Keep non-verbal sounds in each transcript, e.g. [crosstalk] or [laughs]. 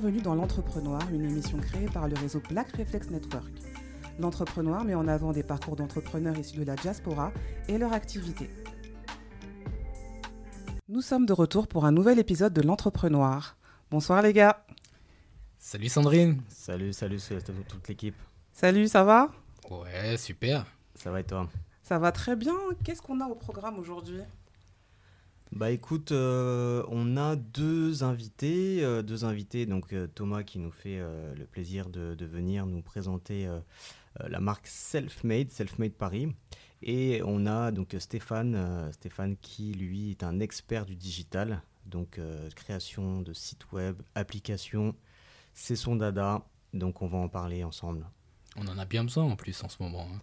bienvenue dans l'Entrepreneur, une émission créée par le réseau Black Reflex Network. L'Entrepreneur met en avant des parcours d'entrepreneurs issus de la diaspora et leur activité. Nous sommes de retour pour un nouvel épisode de l'Entrepreneur. Bonsoir les gars. Salut Sandrine. Salut, salut, salut à toute l'équipe. Salut, ça va? Ouais, super. Ça va et toi? Ça va très bien. Qu'est-ce qu'on a au programme aujourd'hui? Bah écoute, euh, on a deux invités, euh, deux invités. Donc euh, Thomas qui nous fait le plaisir de, venir nous présenter la marque Selfmade, Selfmade Paris. Et on a donc Stéphane, Stéphane qui lui est un expert du digital, donc création de sites web, applications, c'est son dada. Donc on va en parler ensemble. On en a bien besoin en plus en ce moment. hein.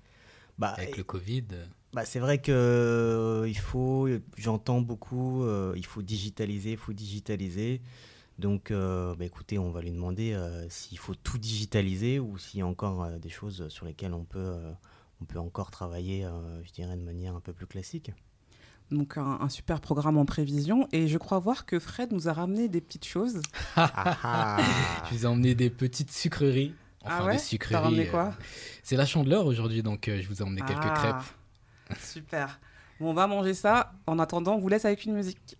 Bah, Avec le Covid. Bah, c'est vrai que euh, il faut, j'entends beaucoup, euh, il faut digitaliser, il faut digitaliser. Donc, euh, bah, écoutez, on va lui demander euh, s'il faut tout digitaliser ou s'il y a encore euh, des choses sur lesquelles on peut, euh, on peut encore travailler, euh, je dirais, de manière un peu plus classique. Donc un, un super programme en prévision et je crois voir que Fred nous a ramené des petites choses. Ah, [laughs] Je vous ai emmené des petites sucreries. Enfin, ah ouais des T'as sucreries. ramené euh, quoi? C'est la chandeleur aujourd'hui, donc euh, je vous ai emmené quelques Ah, crêpes. Super. Bon, on va manger ça. En attendant, on vous laisse avec une musique.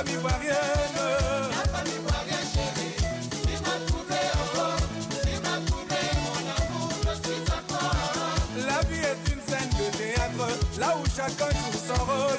Famille ivoirienne. La famille ivoirienne, chérie, tu m'as trouvé, oh, tu m'as trouvé, mon amour, je suis à toi. La vie est une scène de théâtre, là où chacun joue son rôle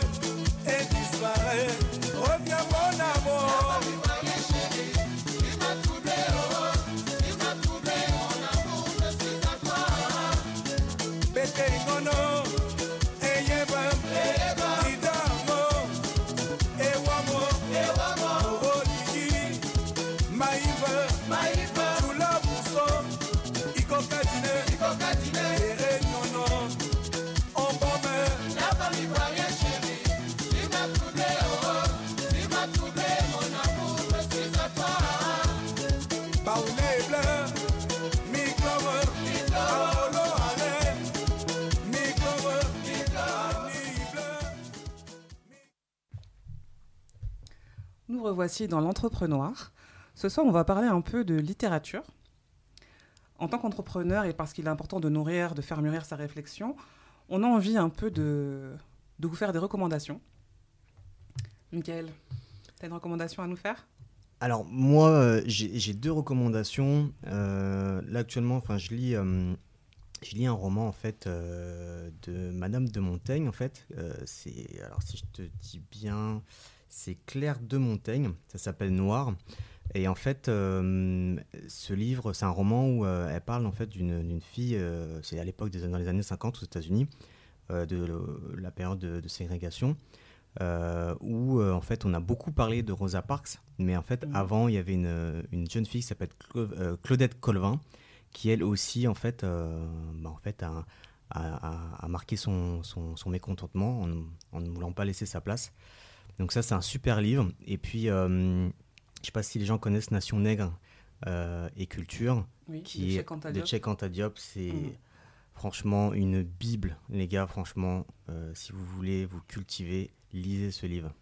Revoici dans l'entrepreneur. Ce soir, on va parler un peu de littérature. En tant qu'entrepreneur, et parce qu'il est important de nourrir, de faire mûrir sa réflexion, on a envie un peu de, de vous faire des recommandations. Michael, tu as une recommandation à nous faire? Alors moi, euh, j'ai deux recommandations. Euh, là actuellement, enfin, je lis, euh, je lis un roman en fait de Madame de Montaigne. En fait, c'est alors si je te dis bien, c'est Claire de Montaigne. Ça s'appelle Noir. Et en fait, euh, ce livre, c'est un roman où euh, elle parle en fait d'une fille. euh, c'est à l'époque des dans les années 50 aux États-Unis, de le- la période de, de ségrégation. où en fait on a beaucoup parlé de Rosa Parks, mais en fait Mhm. avant il y avait une, une jeune fille qui s'appelle Clau- Claudette Colvin, qui elle aussi en fait, bah, en fait a, a- a- a marqué son, son, son mécontentement en, en ne voulant pas laisser sa place. Donc ça c'est un super livre. Et puis euh, je sais pas si les gens connaissent Nation Nègre euh, et Culture Oui, qui de est Cheikh Anta de Diop. Cheikh Anta Diop. C'est Mhm. franchement une bible, les gars. Franchement, euh, si vous voulez vous cultiver, lisez ce livre.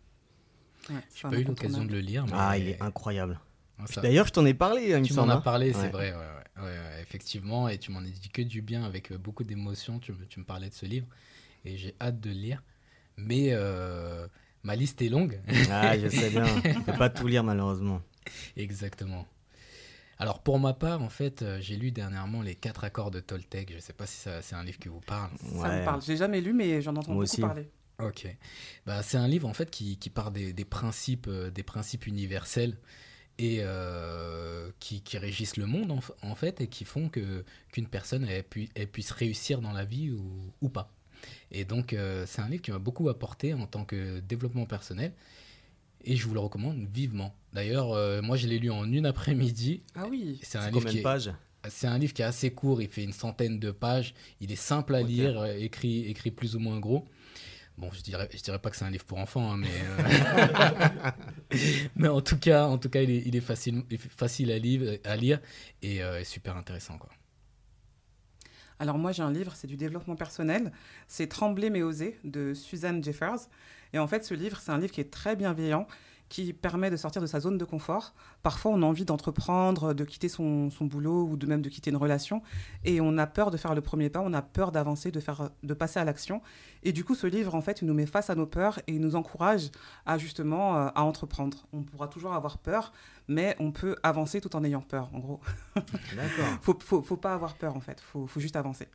Ouais, J'ai c'est un pas eu l'occasion de le lire. Mais Ah, il est incroyable. Ah, ça- D'ailleurs, je t'en ai parlé. il me tu m'en as hein. parlé, c'est Ouais. vrai, ouais, ouais, ouais, ouais, effectivement, et tu m'en as dit que du bien avec beaucoup d'émotion. Tu, me- tu me parlais de ce livre, et j'ai hâte de le lire. Mais euh, ma liste est longue. Ah, je sais bien. [laughs] Je peux pas tout lire malheureusement. Exactement. Alors pour ma part, en fait, euh, j'ai lu dernièrement les quatre accords de Toltec. Je sais pas si ça- c'est un livre qui vous parle. Ça me parle. J'ai jamais lu, mais j'en entends Moi beaucoup aussi. parler. Ok. Bah, c'est un livre en fait qui, qui part des, des principes, euh, des principes universels et euh, qui, qui régissent le monde en, fait et qui font que qu'une personne elle, pu- elle puisse réussir dans la vie ou, ou pas. Et donc euh, c'est un livre qui m'a beaucoup apporté en tant que développement personnel et je vous le recommande vivement. D'ailleurs, euh, moi je l'ai lu en une après-midi. Ah oui. C'est un livre combien qui pages c'est un livre qui est assez court, il fait une centaine de pages, il est simple à lire, euh, écrit, écrit plus ou moins gros. Bon, je dirais, je dirais pas que c'est un livre pour enfants, hein, mais, euh, [laughs] mais en tout cas, en tout cas, il est, il est facile, facile à lire, à lire et euh, super intéressant, quoi. Alors moi j'ai un livre, c'est du développement personnel. C'est Trembler mais oser de Suzanne Jeffers. Et en fait ce livre, c'est un livre qui est très bienveillant, qui permet de sortir de sa zone de confort. Parfois on a envie d'entreprendre, de quitter son, son boulot ou de même de quitter une relation. Et on a peur de faire le premier pas, on a peur d'avancer, de, de passer à l'action. Et du coup ce livre en fait il nous met face à nos peurs et il nous encourage à justement euh, à entreprendre. On pourra toujours avoir peur, mais on peut avancer tout en ayant peur en gros. [laughs] D'accord. Faut, faut, faut pas avoir peur en fait, faut, faut juste avancer.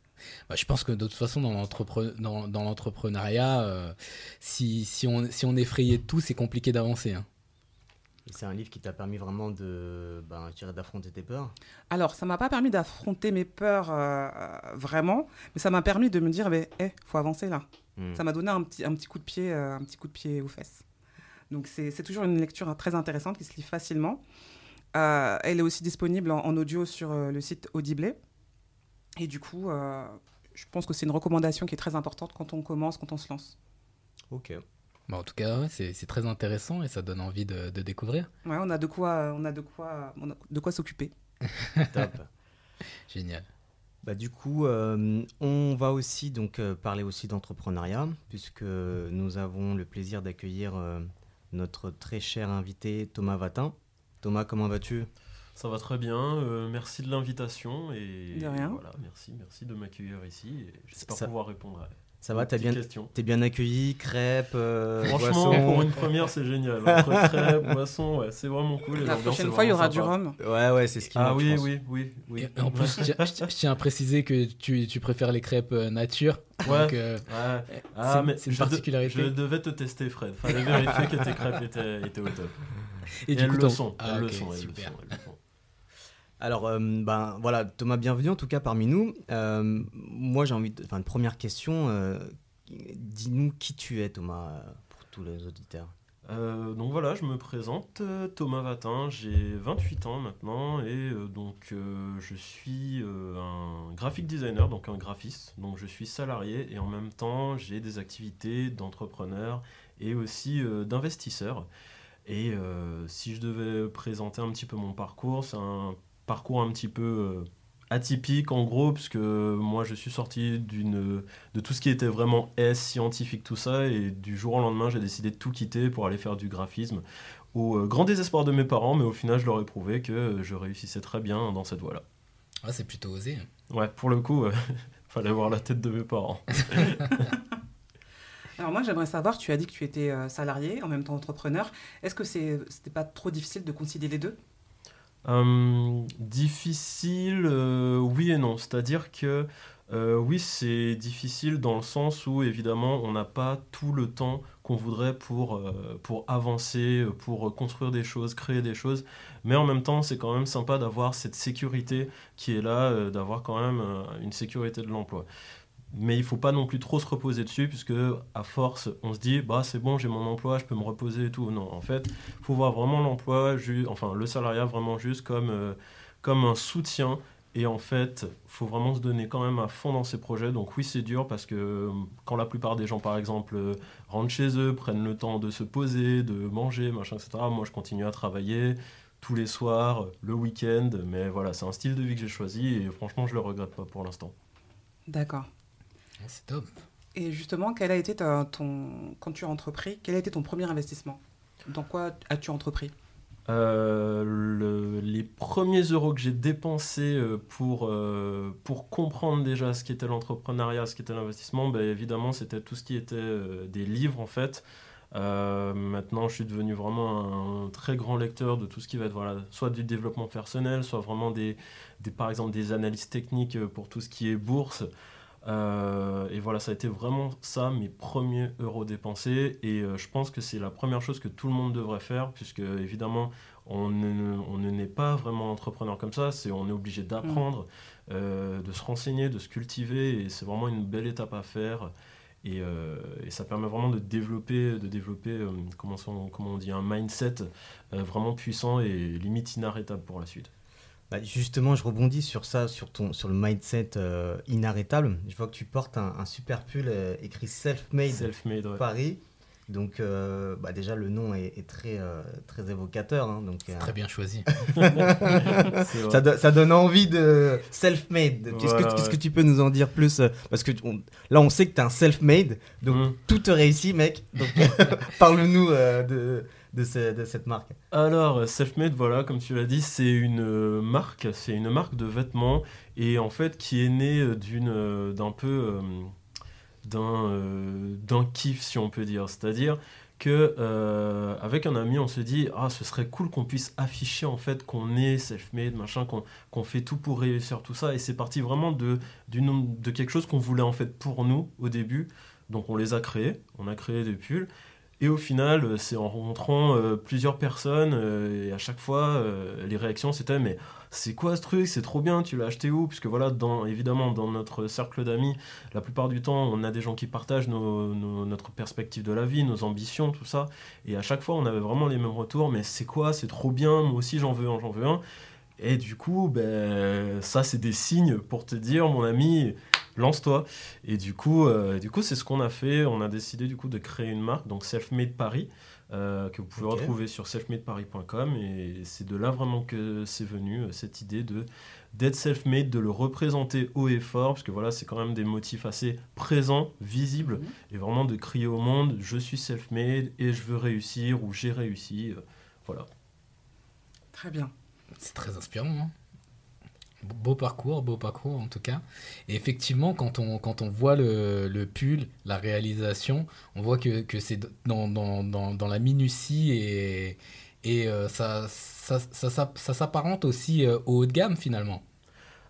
Bah, je pense que de toute façon, dans l'entrepre- dans, dans l'entrepreneuriat, euh, si, si, on, si on effrayait de tout, c'est compliqué d'avancer. hein. Et c'est un livre qui t'a permis vraiment de, ben, d'affronter tes peurs. Alors, ça m'a pas permis d'affronter mes peurs euh, euh, vraiment, mais ça m'a permis de me dire, il faut avancer là. Hmm. Ça m'a donné un petit, un petit coup de pied, euh, un petit coup de pied aux fesses. Donc c'est toujours une lecture hein, très intéressante qui se lit facilement. Euh, elle est aussi disponible en, en audio sur le site Audible. Et du coup, je pense que c'est une recommandation qui est très importante quand on commence, quand on se lance. Ok. Bah, en tout cas, ouais, c'est très intéressant et ça donne envie de, de découvrir. Ouais, on a de quoi, on a de quoi, on a de quoi s'occuper. [laughs] Top. Génial. Bah, du coup, euh, on va aussi donc euh, parler aussi d'entrepreneuriat, puisque nous avons le plaisir d'accueillir euh, notre très cher invité Thomas Vatin. Thomas, comment vas-tu? Ça va très bien, euh, merci de l'invitation et De rien. voilà, merci, merci de m'accueillir ici. J'espère Ça- pouvoir répondre à Ça va, t'as bien, t'es bien accueilli, crêpes, euh, Franchement, pour une première, c'est génial. Entre [laughs] crêpes, boissons, ouais, c'est vraiment cool. La prochaine fois, il y aura du rhum. Ouais, ouais, c'est ce qui Ah oui, oui, oui, oui. Et en plus, je tiens, je à préciser que tu, tu préfères les crêpes euh, nature. Ouais. Donc, euh, Ouais. Ah, c'est- mais c'est une je de- particularité. je devais te tester, Fred. Fallait vérifier que tes crêpes étaient, étaient au top. et, Et, du elles coup, le sont. Ah, elles le sont, elles le super. sont, elles le sont. Alors, euh, ben voilà, Thomas, bienvenue en tout cas parmi nous. Euh, moi, j'ai envie de. Enfin, une première question. euh, Dis-nous qui tu es, Thomas, pour tous les auditeurs. Donc voilà, je me présente, Thomas Vatin, j'ai 28 ans maintenant et donc je suis un graphic designer, donc un graphiste. Donc je suis salarié et en même temps j'ai des activités d'entrepreneur et aussi d'investisseur. Et si je devais présenter un petit peu mon parcours, c'est un parcours un petit peu euh, atypique en gros, parce que moi je suis sorti d'une de tout ce qui était vraiment S, scientifique, tout ça, et du jour au lendemain j'ai décidé de tout quitter pour aller faire du graphisme, au euh, grand désespoir de mes parents, mais au final je leur ai prouvé que euh, je réussissais très bien dans cette voie-là. Ah, c'est plutôt osé. Ouais, pour le coup, euh, [laughs] fallait voir la tête de mes parents. [laughs] Alors moi, j'aimerais savoir, tu as dit que tu étais salarié, en même temps entrepreneur. Est-ce que c'est, c'était pas trop difficile de concilier les deux? Difficile, euh, oui et non. C'est-à-dire que euh, oui, c'est difficile dans le sens où évidemment on n'a pas tout le temps qu'on voudrait pour, euh, avancer, pour construire des choses, créer des choses. Mais en même temps, c'est quand même sympa d'avoir cette sécurité qui est là, euh, d'avoir quand même euh, une sécurité de l'emploi. Mais il faut pas non plus trop se reposer dessus, puisque à force, on se dit, bah c'est bon, j'ai mon emploi, je peux me reposer et tout. Non, en fait, faut voir vraiment l'emploi, enfin le salariat vraiment juste comme, euh, comme un soutien. Et en fait, faut vraiment se donner quand même à fond dans ces projets. Donc oui, c'est dur parce que quand la plupart des gens, par exemple, euh, rentrent chez eux, prennent le temps de se poser, de manger, machin, etc. Moi, je continue à travailler tous les soirs, le week-end. Mais voilà, c'est un style de vie que j'ai choisi et franchement, je le regrette pas pour l'instant. D'accord. Ah, c'est top. Et justement, quel a été ton, quand tu as entrepris, quel a été ton premier investissement? Dans quoi as-tu entrepris? Euh, les premiers euros que j'ai dépensés euh, pour, euh, pour comprendre déjà ce qu'était l'entrepreneuriat, ce qu'était l'investissement, ben, évidemment, c'était tout ce qui était des livres en fait. maintenant, je suis devenu vraiment un très grand lecteur de tout ce qui va être voilà, soit du développement personnel, soit vraiment des, des, par exemple des analyses techniques pour tout ce qui est bourse. Euh, et voilà, ça a été vraiment ça, mes premiers euros dépensés. Et euh, je pense que c'est la première chose que tout le monde devrait faire, puisque évidemment, on ne, on ne naît pas vraiment entrepreneur comme ça. C'est, on est obligé d'apprendre, euh, de se renseigner, de se cultiver. Et c'est vraiment une belle étape à faire. Et, ça permet vraiment de développer, de développer comment, comment on dit, un mindset vraiment puissant et limite inarrêtable pour la suite. Bah, justement, je rebondis sur ça, sur, ton, sur le mindset euh, inarrêtable. Je vois que tu portes un, super pull euh, écrit Self-Made Self Paris. Donc, euh, bah, déjà, le nom est, très, très évocateur. Hein, donc, très bien choisi. [laughs] ça, ça, donne envie de self-made. Qu'est-ce que, tu peux nous en dire plus Parce que là, on sait que tu es un self-made. Donc, mm. tout te réussit, mec. Donc, [laughs] parle-nous de, de, cette marque Alors, euh, Selfmade, voilà, comme tu l'as dit, c'est une euh, marque, c'est une marque de vêtements et en fait qui est née euh, d'une, d'un peu, d'un, d'un kiff, si on peut dire. C'est-à-dire que avec un ami, on se dit ah ce serait cool qu'on puisse afficher en fait qu'on est self-made, machin, qu'on, qu'on fait tout pour réussir tout ça. Et c'est parti vraiment de, d'une, de quelque chose qu'on voulait en fait pour nous au début. Donc on les a créés, on a créé des pulls. Et au final, euh, c'est en rencontrant euh, plusieurs personnes, euh, et à chaque fois, les réactions c'était Mais c'est quoi ce truc? C'est trop bien, tu l'as acheté où? Puisque voilà, dans, évidemment, dans notre cercle d'amis, la plupart du temps, on a des gens qui partagent notre perspective de la vie, nos ambitions, tout ça. Et à chaque fois, on avait vraiment les mêmes retours Mais c'est quoi? C'est trop bien, moi aussi j'en veux un, j'en veux un. Et du coup, ben, ça, c'est des signes pour te dire, mon ami, lance-toi. Et du coup, euh, du coup, c'est ce qu'on a fait. On a décidé du coup de créer une marque, donc Selfmade Paris, euh, que vous pouvez retrouver sur selfmadeparis.com. Et c'est de là vraiment que c'est venu euh, cette idée de d'être self-made, de le représenter haut et fort, parce que voilà, c'est quand même des motifs assez présents, visibles, mhm. et vraiment de crier au monde, je suis self-made et je veux réussir ou j'ai réussi. voilà. Très bien. C'est très inspirant. Hein beau parcours, beau parcours en tout cas. Et effectivement, quand on, quand on voit le, le pull, la réalisation, on voit que, que c'est dans, dans, dans, dans, la minutie et, et euh, ça, ça, ça, ça, s'apparente aussi euh, au haut de gamme finalement.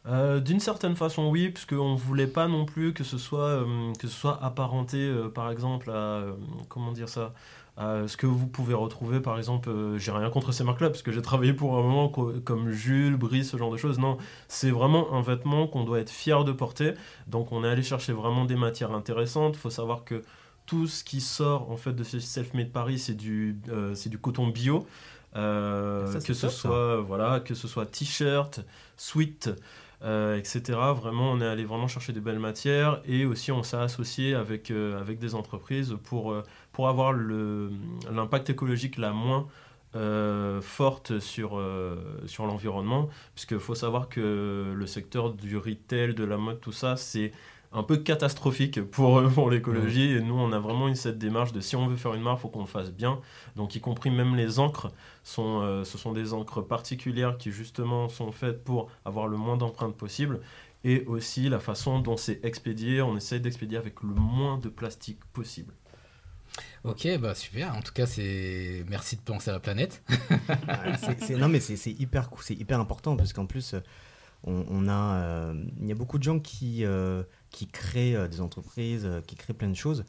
Euh, d'une certaine façon, oui, puisqu'on ne voulait pas non plus que ce soit, que ce soit apparenté, par exemple, à. comment dire ça ce que vous pouvez retrouver, par exemple, euh, j'ai rien contre ces marques-là, parce que j'ai travaillé pour un moment comme Jules, Brice, ce genre de choses. Non, c'est vraiment un vêtement qu'on doit être fier de porter. Donc on est allé chercher vraiment des matières intéressantes. Il faut savoir que tout ce qui sort en fait de ce Self-Made Paris, c'est du, euh, c'est du coton bio. Euh, que, ce soit, voilà, que ce soit t-shirt, sweat, etc. Vraiment, on est allé vraiment chercher des belles matières et aussi on s'est associé avec, avec des entreprises pour pour avoir l'impact écologique la moins euh, forte sur, euh, sur l'environnement, puisqu'il faut savoir que le secteur du retail, de la mode, tout ça, c'est un peu catastrophique pour, [laughs] pour l'écologie. Et nous, on a vraiment cette démarche de si on veut faire une marque, il faut qu'on le fasse bien. Donc, y compris même les encres, sont, euh, ce sont des encres particulières qui justement sont faites pour avoir le moins d'empreintes possible. Et aussi la façon dont c'est expédié, on essaye d'expédier avec le moins de plastique possible. Ok, bah super. En tout cas, c'est merci de penser à la planète. non, mais c'est hyper c'est hyper important parce qu'en plus, on, a, euh, il y a beaucoup de gens qui euh, qui créent euh, des entreprises, qui créent plein de choses,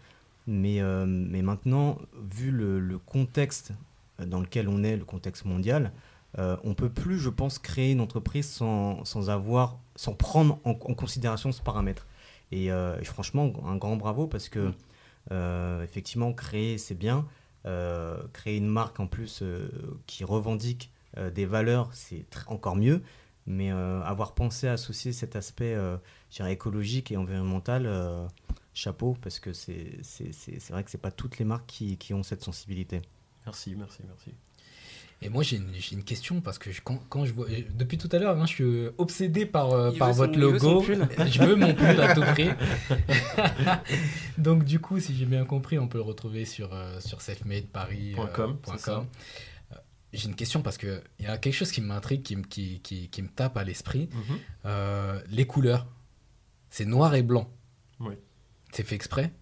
mais mais maintenant, vu le, contexte dans lequel on est, le contexte mondial, on peut plus, je pense, créer une entreprise sans, sans avoir, sans prendre en, en considération ce paramètre. Et euh, franchement, un grand bravo parce que, euh, effectivement, créer, c'est bien. Euh, créer une marque en plus qui revendique des valeurs, c'est encore mieux. Mais avoir pensé à associer cet aspect écologique et environnemental, chapeau, parce que c'est vrai que ce pas toutes les marques qui, qui ont cette sensibilité. Merci, merci, merci. Et moi, j'ai une, une, question parce que quand, quand, je vois. Depuis tout à l'heure, hein, je suis obsédé par, euh, par votre logo. [laughs] je veux mon pull à tout [laughs] prix. [laughs] Donc, du coup, si j'ai bien compris, on peut le retrouver sur, euh, sur selfmadeparis.com. Euh, j'ai une question parce qu'il y a quelque chose qui m'intrigue, qui, qui, qui, qui, me tape à l'esprit. Mhm. les couleurs. C'est noir et blanc. Oui. C'est fait exprès?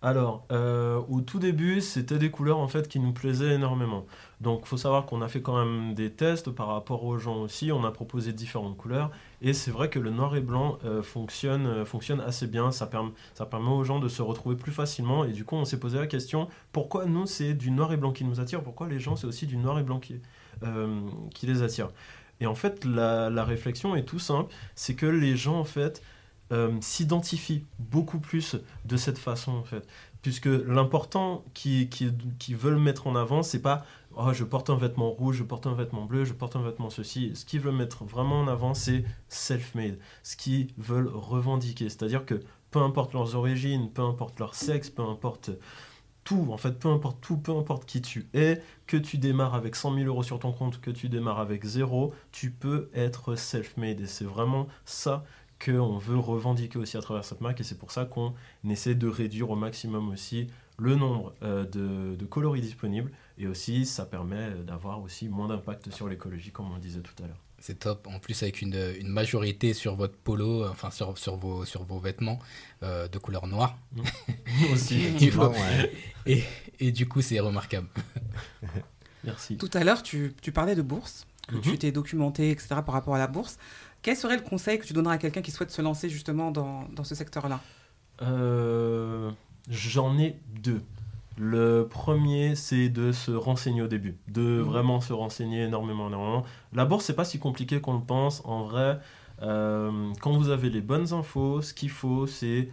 Alors, euh, au tout début, c'était des couleurs en fait qui nous plaisaient énormément. Donc, faut savoir qu'on a fait quand même des tests par rapport aux gens aussi. On a proposé différentes couleurs et c'est vrai que le noir et blanc euh, fonctionne, euh, fonctionne assez bien. Ça, permet, aux gens de se retrouver plus facilement. Et du coup, on s'est posé la question pourquoi nous c'est du noir et blanc qui nous attire? Pourquoi les gens c'est aussi du noir et blanc qui, les attire? Et en fait, la réflexion est tout simple c'est que les gens en fait euh, s'identifient beaucoup plus de cette façon en fait. Puisque l'important qu'ils qui, veulent mettre en avant c'est pas oh, je porte un vêtement rouge je porte un vêtement bleu je porte un vêtement ceci. Ce qu'ils veulent mettre vraiment en avant c'est self-made. Ce qu'ils veulent revendiquer. C'est à dire que peu importe leurs origines peu importe leur sexe peu importe tout, en fait, peu importe tout, peu importe qui tu es, que tu démarres avec 100 000 euros sur ton compte, que tu démarres avec zéro, tu peux être self-made. Et c'est vraiment ça qu'on veut revendiquer aussi à travers cette marque et c'est pour ça qu'on essaie de réduire au maximum aussi le nombre euh, de, coloris disponibles et aussi ça permet d'avoir aussi moins d'impact sur l'écologie comme on le disait tout à l'heure. C'est top. En plus, avec une, majorité sur votre polo, enfin sur, sur, vos, sur vos vêtements euh, de couleur noire. Mmh. [laughs] aussi. et, et, du coup, c'est remarquable. [laughs] Merci. Tout à l'heure, tu, tu, parlais de bourse, que tu mmh. t'es documenté, etc., par rapport à la bourse. Quel serait le conseil que tu donnerais à quelqu'un qui souhaite se lancer justement dans, dans ce secteur-là? Euh, J'en ai deux. Le premier, c'est de se renseigner au début, de mmh. vraiment se renseigner énormément, énormément. La bourse, c'est pas si compliqué qu'on le pense. En vrai, euh, quand vous avez les bonnes infos, ce qu'il faut, c'est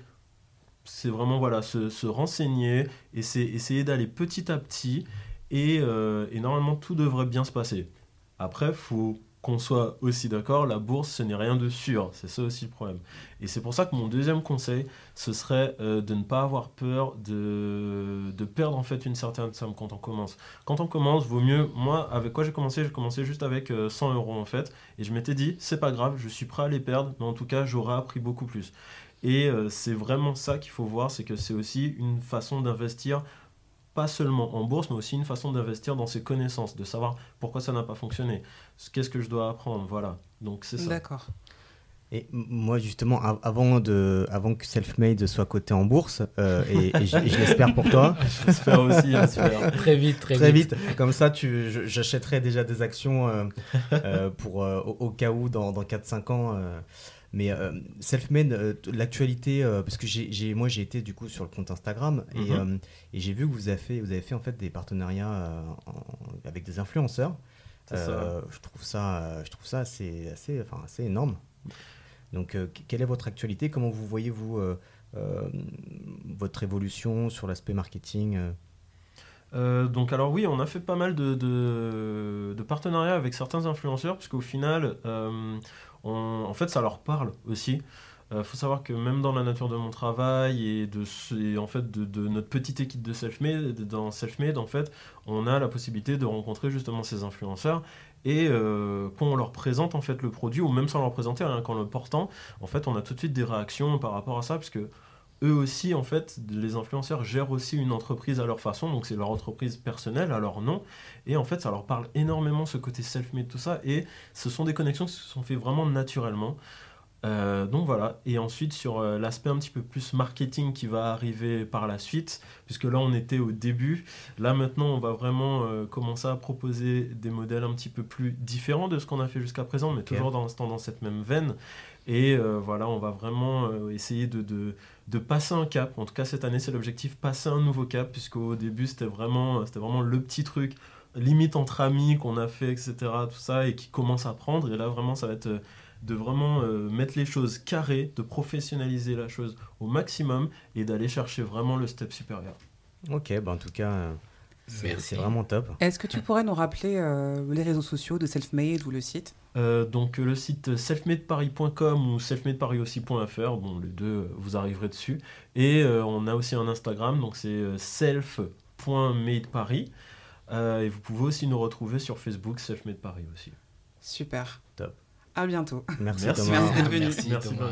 c'est vraiment voilà se, se renseigner et c'est essayer d'aller petit à petit et, euh, et, normalement tout devrait bien se passer. Après, faut qu'on soit aussi d'accord, la bourse, ce n'est rien de sûr. C'est ça aussi le problème. Et c'est pour ça que mon deuxième conseil, ce serait euh, de ne pas avoir peur de, perdre en fait une certaine somme quand on commence. Quand on commence, vaut mieux. Moi, avec quoi j'ai commencé? J'ai commencé juste avec 100 euh, euros en fait. Et je m'étais dit, c'est pas grave, je suis prêt à les perdre, mais en tout cas, j'aurais appris beaucoup plus. Et euh, c'est vraiment ça qu'il faut voir, c'est que c'est aussi une façon d'investir pas seulement en bourse, mais aussi une façon d'investir dans ses connaissances, de savoir pourquoi ça n'a pas fonctionné, qu'est-ce que je dois apprendre, voilà. Donc c'est ça. D'accord. Et moi, justement, avant, de, avant que Selfmade soit coté en bourse, euh, et, je, l'espère pour toi. [laughs] j'espère aussi, j'espère. très vite, très, très vite. Comme ça, j'achèterai déjà des actions euh, euh, pour, au, cas où, dans, dans 4-5 ans. Mais euh, Selfmade, euh, l'actualité, euh, parce que j'ai, moi j'ai été du coup sur le compte Instagram et, mhm. et j'ai vu que vous avez fait, vous avez fait en fait des partenariats avec des influenceurs. je trouve ça, je trouve ça assez, assez, enfin, assez énorme. Donc, quelle est votre actualité? Comment vous voyez-vous votre évolution sur l'aspect marketing donc alors oui, on a fait pas mal de, de, de partenariats avec certains influenceurs, puisqu'au final, en fait, ça leur parle aussi. Il euh, faut savoir que même dans la nature de mon travail et de, en fait, de, notre petite équipe de Selfmade, dans Selfmade, en fait, on a la possibilité de rencontrer justement ces influenceurs et euh, quand on leur présente en fait le produit ou même sans leur présenter rien qu'en le portant en fait on a tout de suite des réactions par rapport à ça parce que eux aussi, en fait, les influenceurs gèrent aussi une entreprise à leur façon, donc c'est leur entreprise personnelle, à leur nom, et en fait, ça leur parle énormément ce côté self-made, tout ça, et ce sont des connexions qui se sont faites vraiment naturellement. Euh, donc voilà, et ensuite sur euh, l'aspect un petit peu plus marketing qui va arriver par la suite, puisque là on était au début, là maintenant on va vraiment euh, commencer à proposer des modèles un petit peu plus différents de ce qu'on a fait jusqu'à présent, mais toujours dans, dans cette même veine. Et voilà, on va vraiment essayer de, de, de, passer un cap. En tout cas, cette année, c'est l'objectif, passer un nouveau cap, puisqu'au début, c'était vraiment, c'était vraiment le petit truc, limite entre amis qu'on a fait, etc., tout ça, et qui commence à prendre. Et là, vraiment, ça va être de vraiment euh, mettre les choses carrées, de professionnaliser la chose au maximum et d'aller chercher vraiment le step supérieur. Ok, bah en tout cas, euh, c'est Merci. c'est vraiment top. Est-ce que tu pourrais nous rappeler euh, les réseaux sociaux de Selfmade ou le site? Euh, donc euh, le site selfmadeparis.com ou selfmadeparis.fr, bon les deux vous arriverez dessus. Et euh, on a aussi un Instagram, donc c'est self.madeparis. Euh, et vous pouvez aussi nous retrouver sur Facebook Selfmadeparis aussi. Super. Top. À bientôt. Merci, Merci. Thomas. Merci d'être venu. Merci, Merci Thomas.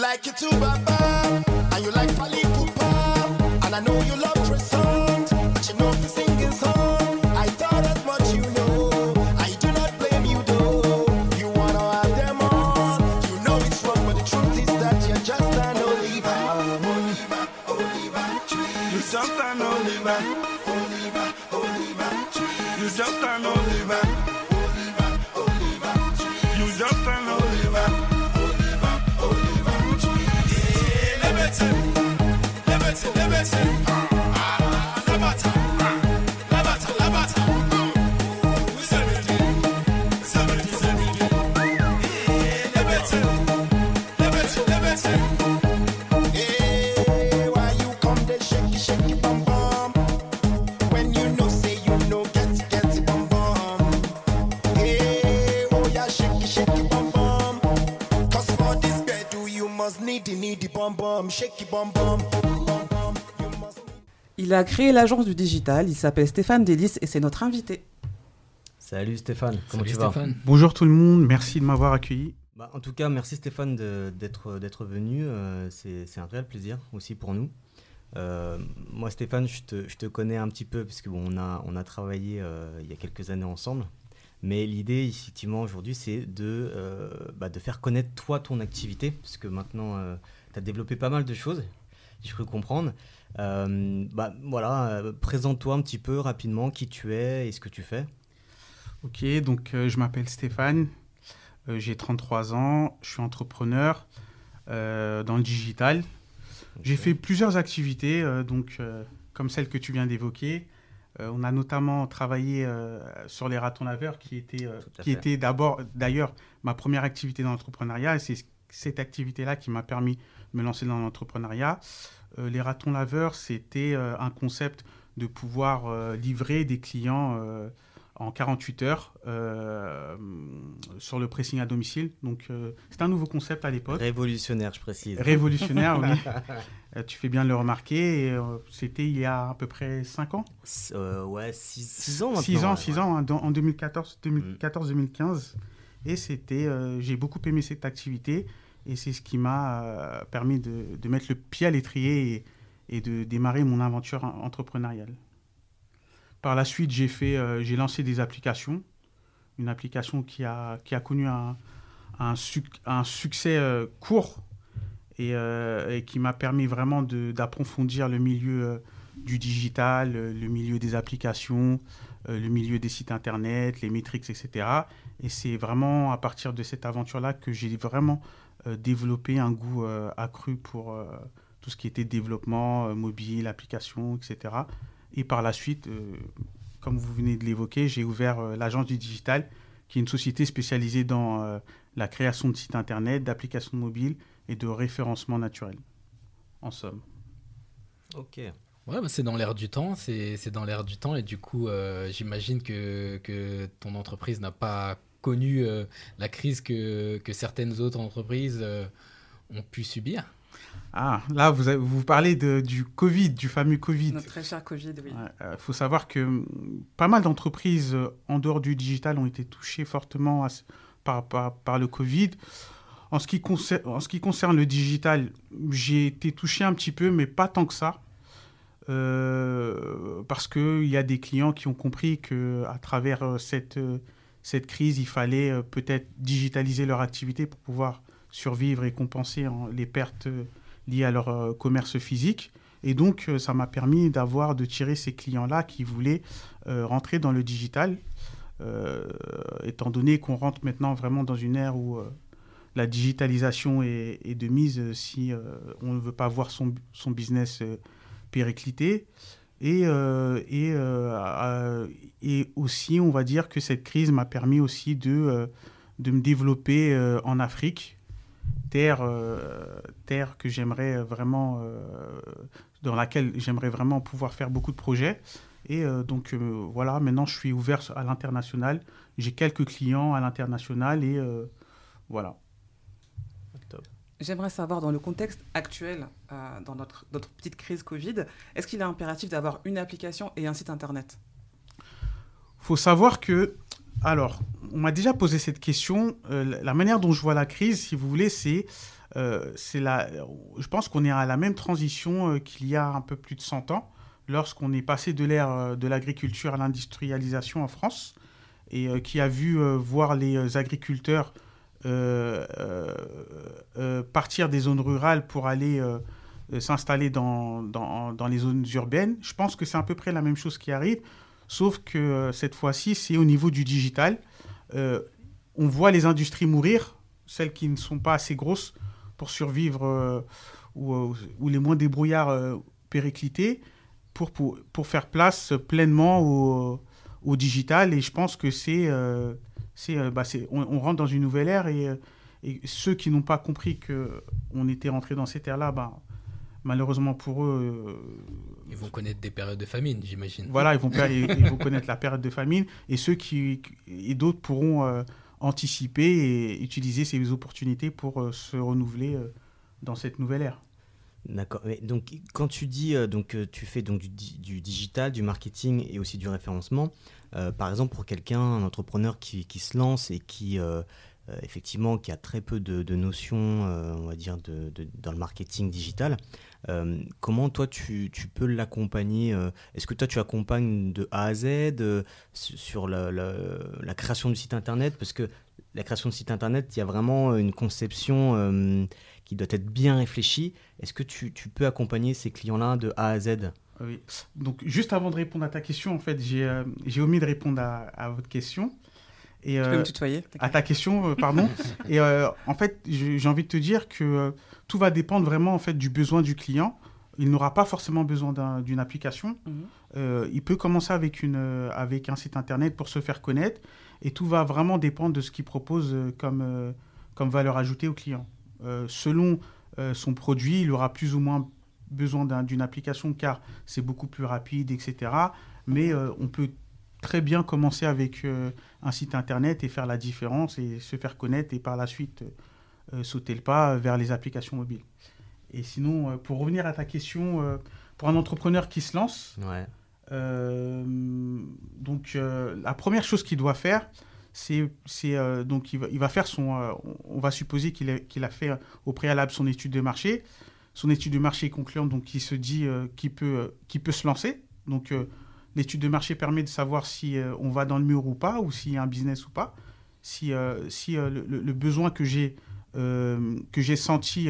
Like it too, Baba, and you like Pali Pupa. And I know you love Trisont, but you know the singing song. I thought as much you know. I do not blame you though. You wanna have them all. You know it's wrong, but the truth is that you're just an Oliver. Oliver, Oliver, tree. You're just an Oliver. Oliver, Oliver, tree. You just an Oliver. Oliver, Oliver, tree. You just an Oliver. blessing. Il a créé l'agence du digital. Il s'appelle Stéphane Delis et c'est notre invité. Salut Stéphane, comment Salut tu vas Stéphane. Bonjour tout le monde, merci de m'avoir accueilli. Bah, En tout cas, merci Stéphane de- d'être d'être venu. euh, C'est c'est un réel plaisir aussi pour nous. Euh, moi, Stéphane, je te, je te connais un petit peu puisque bon, on a, on a travaillé euh, il y a quelques années ensemble. Mais l'idée, effectivement, aujourd'hui, c'est de, euh, bah, de faire connaître toi ton activité, puisque maintenant, tu as développé pas mal de choses, j'ai cru comprendre. Euh, bah, voilà, euh, présente-toi un petit peu rapidement qui tu es et ce que tu fais. Ok, donc euh, je m'appelle Stéphane, euh, j'ai 33 ans, je suis entrepreneur dans le digital. J'ai fait plusieurs activités, donc comme celle que tu viens d'évoquer. On a notamment travaillé sur les ratons laveurs, qui était, qui fait. était d'abord, d'ailleurs, ma première activité dans l'entrepreneuriat, et c'est cette activité-là qui m'a permis me lancer dans l'entrepreneuriat. Euh, les ratons laveurs, c'était euh, un concept de pouvoir euh, livrer des clients en 48 heures euh, sur le pressing à domicile. Donc, euh, c'était un nouveau concept à l'époque. Révolutionnaire, je précise. Révolutionnaire, oui. [laughs] Tu fais bien de le remarquer. euh, C'était il y a à peu près 5 ans. Ouais, 6 ans maintenant. 6 ans, ouais, 6 ouais. ans, hein, dans- en 2014, 2014-2015. Et c'était, j'ai beaucoup aimé cette activité. Et c'est ce qui m'a euh, permis de, mettre le pied à l'étrier et, de démarrer mon aventure en- entrepreneuriale. Par la suite, euh, j'ai lancé des applications. Une application qui a, qui a connu un, un, succès euh, court et qui m'a permis vraiment d'approfondir le milieu du digital, le milieu des applications, le milieu des sites internet, les métriques, etc. Et c'est vraiment à partir de cette aventure-là que j'ai vraiment développé un goût accru pour tout ce qui était développement mobile, applications, etc. Et par la suite, euh, comme vous venez de l'évoquer, j'ai ouvert euh, l'agence du digital, qui est une société spécialisée dans euh, la création de sites internet, d'applications mobiles et de référencement naturel. En somme. Ok. Ouais, bah, c'est dans l'air du temps, c'est dans l'air du temps et du coup, j'imagine que, que, ton entreprise n'a pas connu la crise que, que, certaines autres entreprises ont pu subir. Ah, là, vous, vous parlez de, du Covid, du fameux Covid. Notre très cher Covid, oui. Il euh, faut savoir que mm, pas mal d'entreprises euh, en dehors du digital ont été touchées fortement par, par, le Covid. En ce, qui concerne, en ce qui concerne le digital, j'ai été touché un petit peu, mais pas tant que ça. Euh, parce qu'il y a des clients qui ont compris qu'à travers cette, cette crise, il fallait peut-être digitaliser leur activité pour pouvoir survivre et compenser hein, les pertes liées à leur euh, commerce physique. Et donc, euh, ça m'a permis d'avoir, de tirer ces clients-là qui voulaient euh, rentrer dans le digital, étant donné qu'on rentre maintenant vraiment dans une ère où la digitalisation est, de mise si on ne veut pas voir son, son business périclité. Et, et, et, aussi, on va dire que cette crise m'a permis aussi de, de me développer en Afrique terre, euh, terre que j'aimerais vraiment, euh, dans laquelle j'aimerais vraiment pouvoir faire beaucoup de projets. Et euh, donc voilà, maintenant je suis ouvert à l'international. J'ai quelques clients à l'international et voilà. J'aimerais savoir, dans le contexte actuel, dans notre, notre, petite crise Covid, est-ce qu'il est impératif d'avoir une application et un site Internet? Il faut savoir que alors, on m'a déjà posé cette question. Euh, la manière dont je vois la crise, si vous voulez, c'est euh, la. Je pense qu'on est à la même transition euh, qu'il y a un peu plus de 100 ans, lorsqu'on est passé de l'ère de l'agriculture à l'industrialisation en France, et qui a vu voir les agriculteurs partir des zones rurales pour aller s'installer dans, dans, les zones urbaines. Je pense que c'est à peu près la même chose qui arrive. Sauf que euh, cette fois-ci, c'est au niveau du digital. Euh, on voit les industries mourir, celles qui ne sont pas assez grosses pour survivre euh, ou, les moins débrouillards périclités, pour, pour, faire place pleinement au, au, digital. Et je pense que c'est, bah, on, on, rentre dans une nouvelle ère et, et ceux qui n'ont pas compris qu'on était rentré dans cette ère-là, bah, malheureusement pour eux. Euh, ils vont connaître des périodes de famine, j'imagine. Voilà, ils vont, [laughs] ils, vont connaître la période de famine et ceux qui et d'autres pourront euh, anticiper et utiliser ces opportunités pour euh, se renouveler dans cette nouvelle ère. D'accord. Donc, quand tu dis donc tu fais donc du, digital, du marketing et aussi du référencement, par exemple pour quelqu'un, un entrepreneur qui, se lance et qui euh, effectivement, qui a très peu de, notions, euh, on va dire, de, dans le marketing digital. Euh, comment toi tu, peux l'accompagner Est-ce que toi tu accompagnes de A à Z sur la, création du site internet? Parce que la création de site internet, il y a vraiment une conception qui doit être bien réfléchie. Est-ce que tu, peux accompagner ces clients-là de A à Z? Oui. Donc, juste avant de répondre à ta question, en fait, j'ai omis de répondre à votre question. Et, tu peux me euh, tutoyer À ta question, euh, pardon. [laughs] et euh, en fait, j'ai envie de te dire que tout va dépendre vraiment en fait du besoin du client. Il n'aura pas forcément besoin d'une application. Mhm. il peut commencer avec, une, avec un site internet pour se faire connaître. Et tout va vraiment dépendre de ce qu'il propose comme, comme valeur ajoutée au client. Selon son produit, il aura plus ou moins besoin d'une application car c'est beaucoup plus rapide, etc. Mais on peut très bien commencer avec euh, un site internet et faire la différence et se faire connaître et par la suite euh, sauter le pas vers les applications mobiles. Et sinon, euh, pour revenir à ta question, pour un entrepreneur qui se lance, donc la première chose qu'il doit faire, c'est donc il va, faire son, on va supposer qu'il a, fait au préalable son étude de marché, son étude de marché concluante, donc il se dit qu'il peut, qu'il peut se lancer. Donc L'étude de marché permet de savoir si on va dans le mur ou pas, ou s'il y a un business ou pas. Si, si le, besoin que j'ai que j'ai senti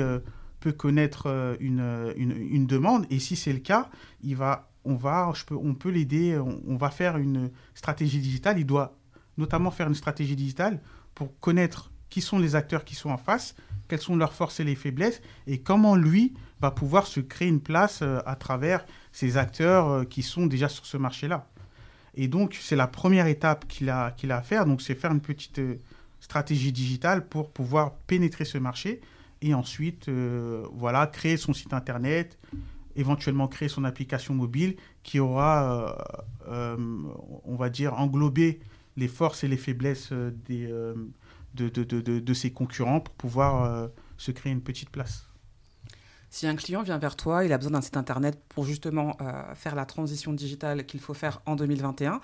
peut connaître une, une, une, demande. Et si c'est le cas, il va, on, va, je peux, on peut l'aider. On, on, va faire une stratégie digitale. Il doit notamment faire une stratégie digitale pour connaître qui sont les acteurs qui sont en face, quelles sont leurs forces et les faiblesses, et comment lui va pouvoir se créer une place euh, à travers ces acteurs euh, qui sont déjà sur ce marché-là. Et donc, c'est la première étape qu'il a, qu'il a à faire, donc c'est faire une petite euh, stratégie digitale pour pouvoir pénétrer ce marché, et ensuite, voilà, créer son site internet, éventuellement créer son application mobile qui aura, on va dire, englobé les forces et les faiblesses des, de, de, de, de ses concurrents pour pouvoir euh, se créer une petite place. Si un client vient vers toi, il a besoin d'un site internet pour justement euh, faire la transition digitale qu'il faut faire en 2021.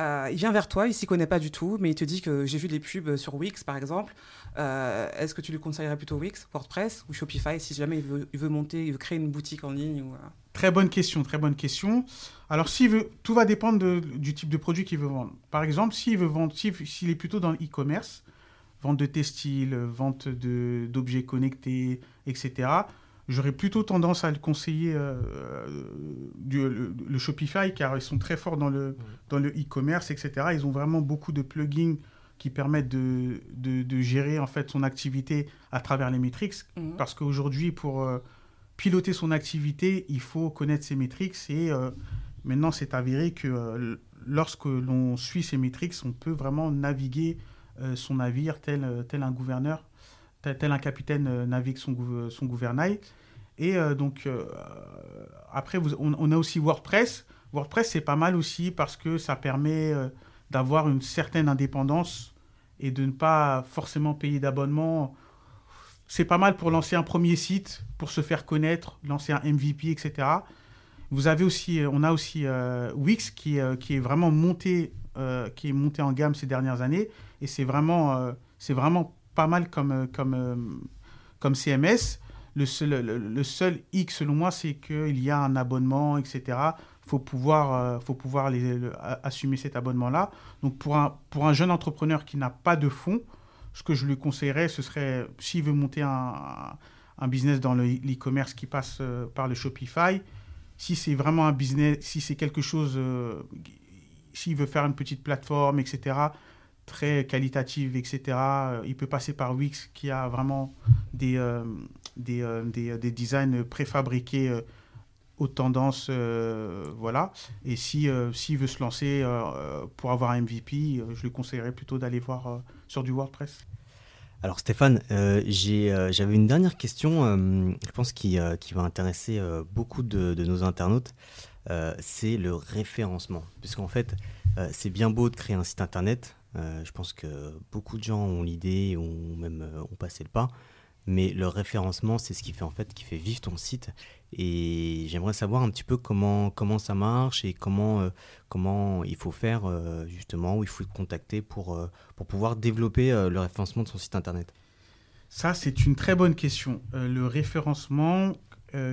Euh, il vient vers toi, il s'y connaît pas du tout, mais il te dit que j'ai vu des pubs sur Wix par exemple. Est-ce que tu lui conseillerais plutôt Wix, WordPress ou Shopify si jamais il veut, monter, il veut créer une boutique en ligne ou, Très bonne question, très bonne question. Alors, tout va dépendre du type de produit qu'il veut vendre. Par exemple, s'il veut vendre, s'il est plutôt dans l'e-commerce, vente de textiles, vente d'objets connectés, etc., j'aurais plutôt tendance à le conseiller euh, du, le, Shopify car ils sont très forts dans le dans le e-commerce, etc. Ils ont vraiment beaucoup de plugins qui permettent de, de, gérer en fait son activité à travers les métriques. Mhm. Parce qu'aujourd'hui, pour euh, piloter son activité, il faut connaître ses métriques et euh, maintenant c'est avéré que lorsque l'on suit ces métriques, on peut vraiment naviguer euh, son navire tel, euh, tel un gouverneur, tel, un capitaine euh, navigue son, son gouvernail. Et donc, après, on, a aussi WordPress. WordPress, c'est pas mal aussi parce que ça permet d'avoir une certaine indépendance et de ne pas forcément payer d'abonnement. C'est pas mal pour lancer un premier site, pour se faire connaître, lancer un MVP, etc. Vous avez aussi, on a aussi Wix qui, qui est vraiment monté, qui est monté en gamme ces dernières années et c'est vraiment, euh, c'est vraiment pas mal comme, euh, comme, euh, comme CMS. Le seul, le, seul X, selon moi, c'est qu'il y a un abonnement, etc. Il faut pouvoir, faut pouvoir les, assumer cet abonnement-là. Donc, pour un, pour un jeune entrepreneur qui n'a pas de fonds, ce que je lui conseillerais, ce serait, s'il veut monter un, un business dans le e-commerce qui passe par le Shopify, si c'est vraiment un business, si c'est quelque chose, s'il veut faire une petite plateforme, etc., très qualitative, etc. Euh, il peut passer par Wix qui a vraiment des, euh, des, euh, des, des, designs préfabriqués aux tendances. voilà. Et si s'il veut se lancer pour avoir un MVP, je lui conseillerais plutôt d'aller voir sur du WordPress. Alors Stéphane, j'avais une dernière question, je pense qui, qui va intéresser beaucoup de, de, nos internautes. c'est le référencement. Puisqu'en fait, c'est bien beau de créer un site internet, euh, je pense que beaucoup de gens ont l'idée, ou même euh, ont passé le pas. Mais le référencement, c'est ce qui fait en fait qui fait vivre ton site. Et j'aimerais savoir un petit peu comment, comment ça marche et comment, euh, comment il faut faire justement, où il faut te contacter pour, pour pouvoir développer le référencement de son site internet. Ça, c'est une très bonne question. le référencement,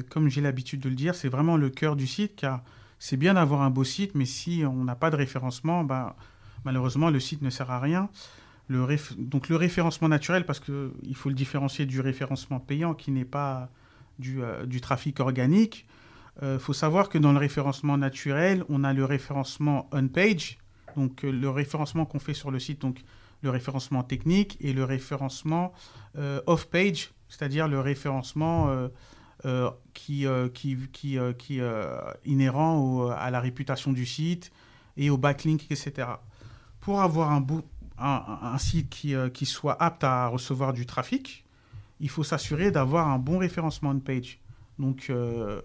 comme j'ai l'habitude de le dire, c'est vraiment le cœur du site car c'est bien d'avoir un beau site, mais si on n'a pas de référencement, bah, malheureusement, le site ne sert à rien. Donc le référencement naturel, parce qu'il faut le différencier du référencement payant qui n'est pas du, euh, trafic organique. Il euh, faut savoir que dans le référencement naturel, on a le référencement on-page, donc euh, le référencement qu'on fait sur le site, donc le référencement technique, et le référencement off-page, c'est-à-dire le référencement qui, qui, qui, qui inhérent à la réputation du site et au backlink, etc pour avoir un, site qui, euh, qui, soit apte à recevoir du trafic, il faut s'assurer d'avoir un bon référencement de page. Donc, euh,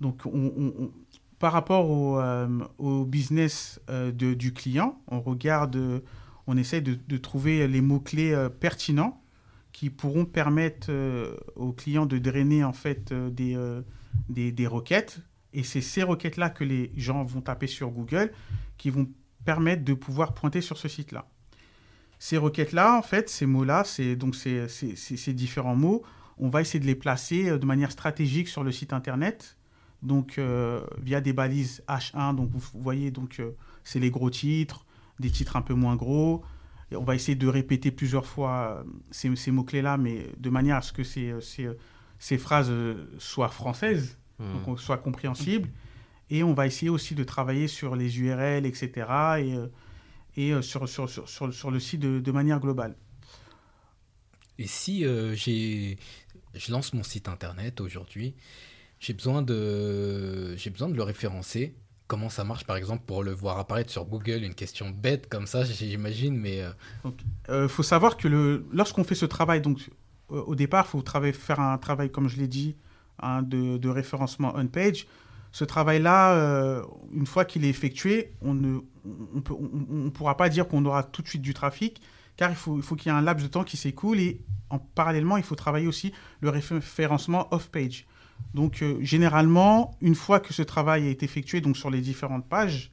donc on, par rapport au, euh, business du client, on regarde, on essaie de, de trouver les mots-clés pertinents qui pourront permettre aux clients de drainer en fait des, des, des requêtes. Et c'est ces requêtes-là que les gens vont taper sur Google qui vont permettent de pouvoir pointer sur ce site-là. Ces requêtes-là, en fait, ces mots-là, c'est donc ces, ces, différents mots, on va essayer de les placer euh, de manière stratégique sur le site internet, donc euh, via des balises H1. Donc vous voyez, donc euh, c'est les gros titres, des titres un peu moins gros. Et on va essayer de répéter plusieurs fois ces, ces mots-clés-là, mais de manière à ce que ces, ces, ces phrases soient françaises, Hmm. donc soient compréhensibles. Et on va essayer aussi de travailler sur les URL, etc. et, euh, et euh, sur, sur, sur, sur, sur le site de, de manière globale. Et si euh, j'ai, je lance mon site internet aujourd'hui, j'ai besoin de, j'ai besoin de le référencer. Comment ça marche, par exemple, pour le voir apparaître sur Google Une question bête comme ça, [laughs] j'imagine, mais euh, Il Euh, faut savoir que le, lorsqu'on fait ce travail, donc euh, au départ, il faut travailler- faire un travail, comme je l'ai dit, hein, de, de référencement on-page. Ce travail-là, euh, une fois qu'il est effectué, on ne on peut- on- pourra pas dire qu'on aura tout de suite du trafic, car il faut, faut qu'il y ait un laps de temps qui s'écoule et en parallèlement, il faut travailler aussi le référencement off-page. Donc, euh, généralement, une fois que ce travail a été effectué donc sur les différentes pages,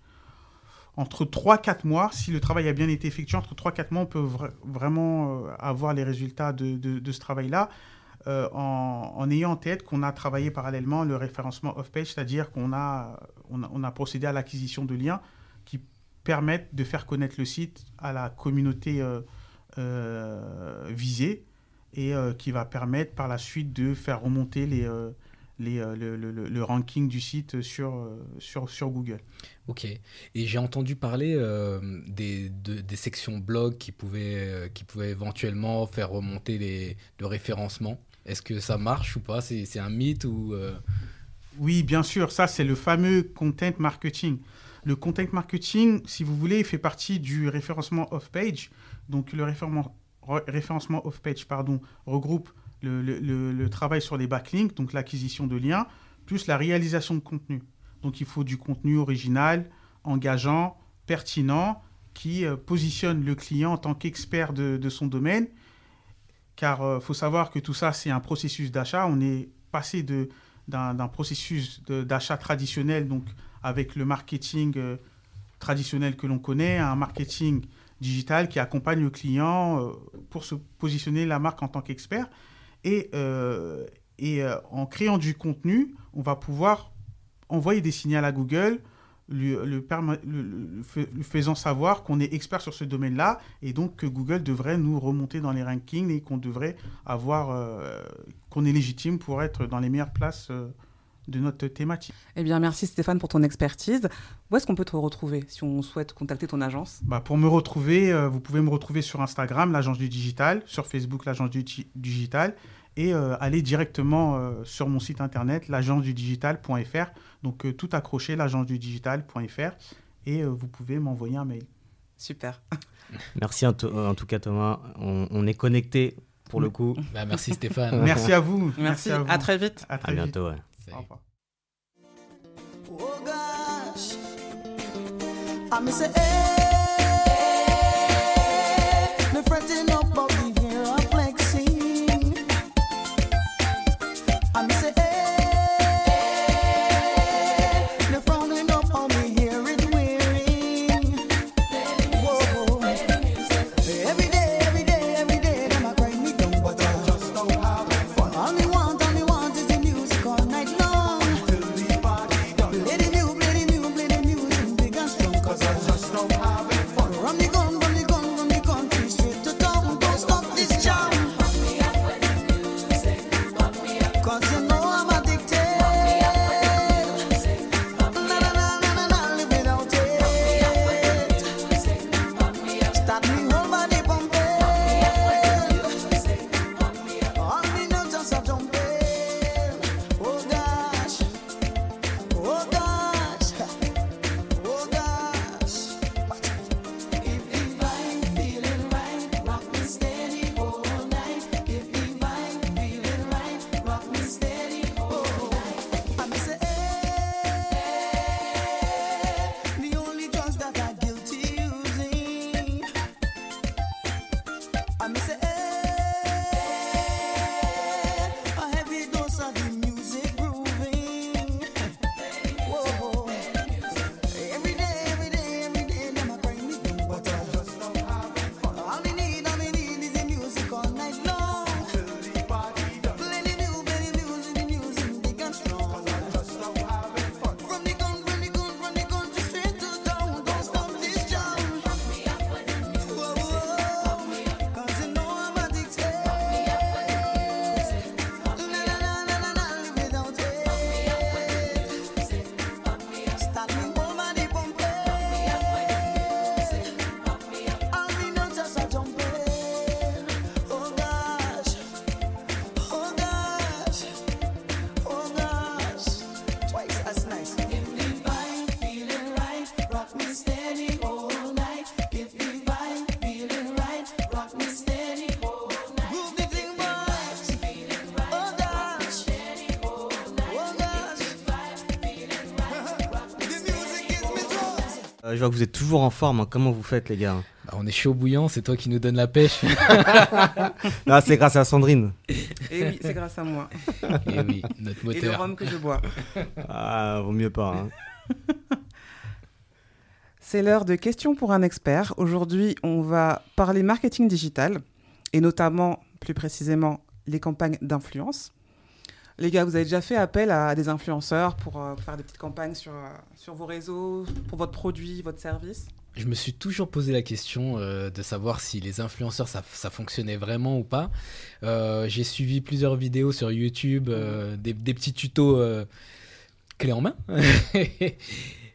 entre 3-4 mois, si le travail a bien été effectué, entre 3-4 mois, on peut vra- vraiment euh, avoir les résultats de ce travail-là euh, en, ayant en tête qu'on a travaillé parallèlement le référencement off-page, c'est-à-dire qu'on a, on a, procédé à l'acquisition de liens qui permettent de faire connaître le site à la communauté euh, euh, visée et qui va permettre par la suite de faire remonter les, les, le, le- le- ranking du site sur, sur, sur Google. ok. Et j'ai entendu parler des, de- des sections blog qui pouvaient, qui pouvaient éventuellement faire remonter les, le référencement. Est-ce que ça marche ou pas? C'est un mythe ou euh, Oui, bien sûr, ça c'est le fameux content marketing. Le content marketing, si vous voulez, fait partie du référencement off-page. Donc le référencement, re- référencement off-page pardon, regroupe le, travail sur les backlinks, donc l'acquisition de liens, plus la réalisation de contenu. Donc il faut du contenu original, engageant, pertinent, qui euh, positionne le client en tant qu'expert de son domaine. Car il faut savoir que tout ça, c'est un processus d'achat. On est passé de, d'un processus d'achat traditionnel, donc avec le marketing euh, traditionnel que l'on connaît, à un marketing digital qui accompagne le client euh, pour se positionner la marque en tant qu'expert. Et, euh, euh, en créant du contenu, on va pouvoir envoyer des signaux à Google, lui, faisant savoir qu'on est expert sur ce domaine-là, et donc que Google devrait nous remonter dans les rankings et qu'on devrait avoir, euh, qu'on est légitime pour être dans les meilleures places euh, de notre thématique. Eh bien, merci Stéphane pour ton expertise. Où est-ce qu'on peut te retrouver si on souhaite contacter ton agence? Bah, pour me retrouver, euh, vous pouvez me retrouver sur Instagram, l'agence du digital, sur Facebook, l'agence du digital, et euh, aller directement euh, sur mon site internet, l'agencedudigital.fr. Donc euh, tout accroché, l'agencedudigital.fr, et euh, vous pouvez m'envoyer un mail. Super. [laughs] Merci en, to- en tout cas Thomas, on, on est connecté pour le coup. bah, Merci Stéphane. [laughs] Merci à vous. Merci. à, vous. À très vite. À À très vite. bientôt. ouais. Au revoir. Oh gosh, I miss say, hey, me fretting up je vois que vous êtes toujours en forme. hein. Comment vous faites, les gars? Bah, on est chaud bouillant, c'est toi qui nous donne la pêche. [laughs] Ah, c'est grâce à Sandrine. Et oui, c'est grâce à moi. Et oui, notre Et le moteur. rhum que je bois. Ah, vaut mieux pas. hein. [laughs] C'est l'heure de questions pour un expert. Aujourd'hui, on va parler marketing digital et notamment, plus précisément, les campagnes d'influence. Les gars, vous avez déjà fait appel à des influenceurs pour euh, faire des petites campagnes sur, euh, sur vos réseaux, pour votre produit, votre service? Je me suis toujours posé la question euh, de savoir si les influenceurs ça, ça fonctionnait vraiment ou pas. J'ai suivi plusieurs vidéos sur YouTube, des, des petits tutos clés en main. [laughs]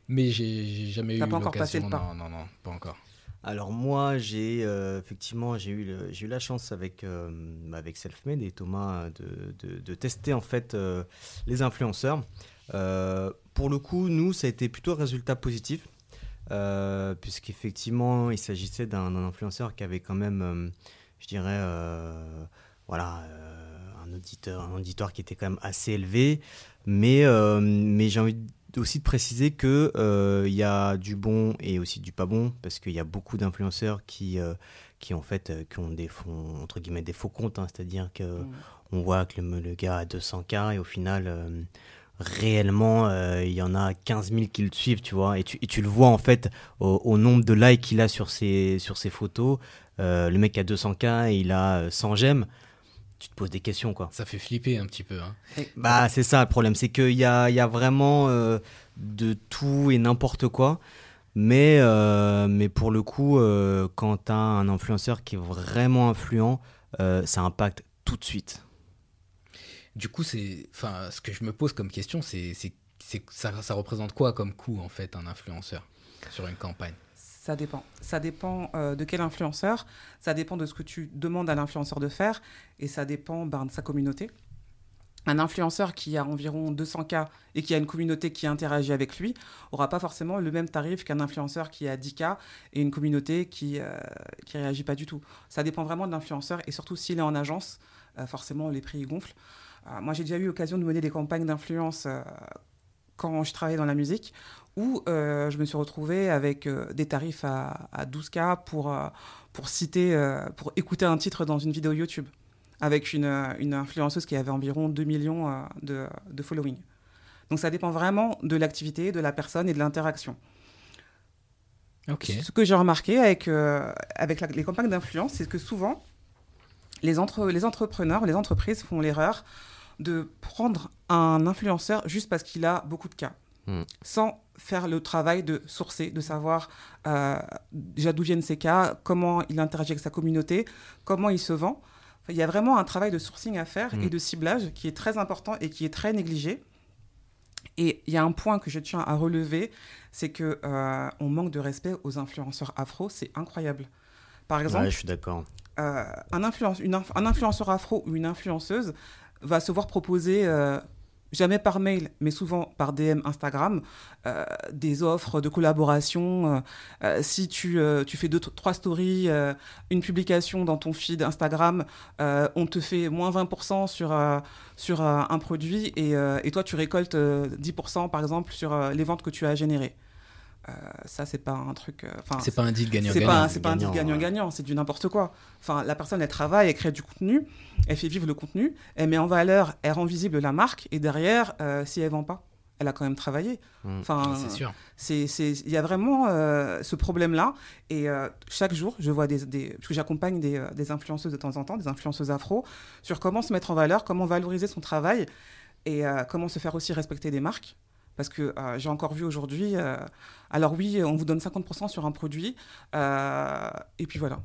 Mais j'ai jamais eu T'as pas encore passé l'occasion. le pas. Non, non, non, pas encore. Alors moi, j'ai euh, effectivement j'ai eu, eu la chance avec, euh, avec Selfmade et Thomas de, de- de tester en fait euh, les influenceurs. Pour le coup, nous, ça a été plutôt un résultat positif, puisqu'effectivement, il s'agissait d'un influenceur qui avait quand même, je dirais, voilà, un auditeur, un auditoire qui était quand même assez élevé, mais, mais j'ai envie aussi de préciser que euh, il y a du bon et aussi du pas bon parce qu'il y a beaucoup d'influenceurs qui euh, qui en fait euh, qui ont des fonds entre guillemets des faux comptes hein, c'est-à-dire que Mm. on voit que le, le gars a 200K et au final, réellement, euh, il y en a 15 000 qui le suivent, tu vois. Et tu, et tu le vois en fait au, au nombre de likes qu'il a sur ses, sur ses photos. Euh, le mec a 200K et il a euh, 100 j'aime. Tu te poses des questions, quoi. Ça fait flipper un petit peu. hein. Bah, c'est ça le problème, c'est qu'il y a, il y a vraiment euh, de tout et n'importe quoi. Mais, euh, mais pour le coup, euh, quand tu as un influenceur qui est vraiment influent, euh, ça impacte tout de suite. Du coup, c'est, enfin, ce que je me pose comme question, c'est, c'est, c'est- ça, ça représente quoi comme coût en fait un influenceur sur une campagne? Ça dépend. Ça dépend euh, de quel influenceur, ça dépend de ce que tu demandes à l'influenceur de faire, et ça dépend ben, de sa communauté. Un influenceur qui a environ 200K et qui a une communauté qui interagit avec lui aura pas forcément le même tarif qu'un influenceur qui a 10K et une communauté qui ne qui réagit pas du tout. Ça dépend vraiment de l'influenceur et surtout s'il est en agence, euh, forcément les prix gonflent. Euh, moi j'ai déjà eu l'occasion de mener des campagnes d'influence euh, quand je travaillais dans la musique où euh, je me suis retrouvée avec euh, des tarifs à, à 12K pour, euh, pour citer, pour écouter un titre dans une vidéo YouTube avec une, une influenceuse qui avait environ 2 millions de, de following. Donc ça dépend vraiment de l'activité, de la personne et de l'interaction. Ok. Ce que j'ai remarqué avec, avec la- les campagnes d'influence, c'est que souvent, les, entre, les entrepreneurs, les entreprises font l'erreur de prendre un influenceur juste parce qu'il a beaucoup de cas, Hmm. sans faire le travail de sourcer, de savoir euh, déjà d'où viennent ces cas, comment il interagit avec sa communauté, comment il se vend. Enfin, il y a vraiment un travail de sourcing à faire Hmm. et de ciblage qui est très important et qui est très négligé. Et il y a un point que je tiens à relever, c'est que euh, on manque de respect aux influenceurs afro, c'est incroyable. Par exemple, Ouais, je suis d'accord. euh, un, influence- une inf- un influenceur afro ou une influenceuse va se voir proposer, euh, jamais par mail, mais souvent par DM Instagram, euh, des offres de collaboration. euh, si tu, tu fais deux, trois stories, une publication dans ton feed Instagram, on te fait moins 20% sur, sur un produit et, et toi tu récoltes euh, 10% par exemple sur les ventes que tu as générées. Euh, ça, c'est pas un truc. euh, C'est pas un deal c'est gagnant-gagnant. pas, c'est pas un deal gagnant, gagnant-gagnant, c'est du n'importe quoi. Enfin, la personne, elle travaille, elle crée du contenu, elle fait vivre le contenu, elle met en valeur, elle rend visible la marque, et derrière, euh, si elle vend pas, elle a quand même travaillé. Mm. Enfin, Ah, c'est sûr. il y a vraiment euh, ce problème-là. Et euh, chaque jour, je vois des, des parce que j'accompagne des, euh, des influenceuses de temps en temps, des influenceuses afro, sur comment se mettre en valeur, comment valoriser son travail et euh, comment se faire aussi respecter des marques. Parce que euh, j'ai encore vu aujourd'hui, euh, alors oui, on vous donne 50% sur un produit, euh, et puis voilà.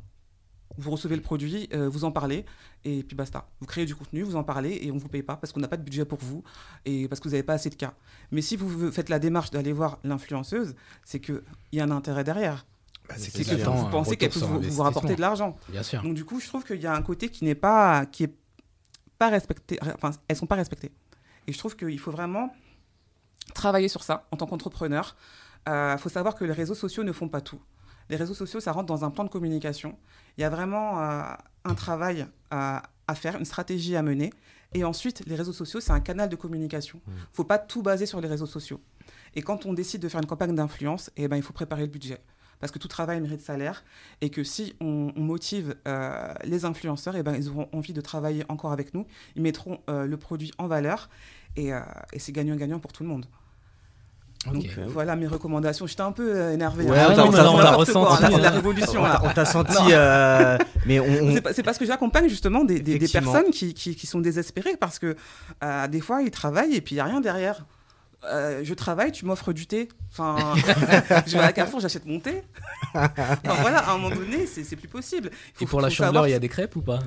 Vous recevez le produit, vous en parlez, et puis basta. Vous créez du contenu, vous en parlez, et on ne vous paye pas parce qu'on n'a pas de budget pour vous, et parce que vous n'avez pas assez de cas. Mais si vous faites la démarche d'aller voir l'influenceuse, c'est qu'il y a un intérêt derrière. Bah, C'est que vous, pensez qu'elle peut vous, rapporter de l'argent. Bien sûr. Donc du coup, je trouve qu'il y a un côté qui n'est pas, qui est pas respecté. Enfin, elles sont pas respectées. Et je trouve qu'il faut vraiment travailler sur ça en tant qu'entrepreneur. Il faut savoir que les réseaux sociaux ne font pas tout. Les réseaux sociaux, ça rentre dans un plan de communication. Il y a vraiment euh, un travail à, à faire, une stratégie à mener. Et ensuite, les réseaux sociaux, c'est un canal de communication. Il ne faut pas tout baser sur les réseaux sociaux. Et quand on décide de faire une campagne d'influence, eh ben, il faut préparer le budget. Parce que tout travail mérite salaire. Et que si on, on motive euh, les influenceurs, eh ben, ils auront envie de travailler encore avec nous. Ils mettront euh, le produit en valeur. Et, euh, et c'est gagnant-gagnant pour tout le monde. Donc voilà mes recommandations. J'étais un peu énervé. Ouais, hein. on t'a- ressenti, là, C'est la hein. révolution. On là. t'a- on t'a senti, euh, mais on, C'est parce que j'accompagne justement des, des- des Effectivement. personnes qui, qui- qui sont désespérées parce que euh, des fois ils travaillent et puis il n'y a rien derrière. Euh, je travaille, tu m'offres du thé. Enfin, [laughs] je vais à Carrefour, j'achète mon thé. Enfin, voilà, à un moment donné, c'est plus possible. Il Et pour la chandeleur, il y a des crêpes ou pas?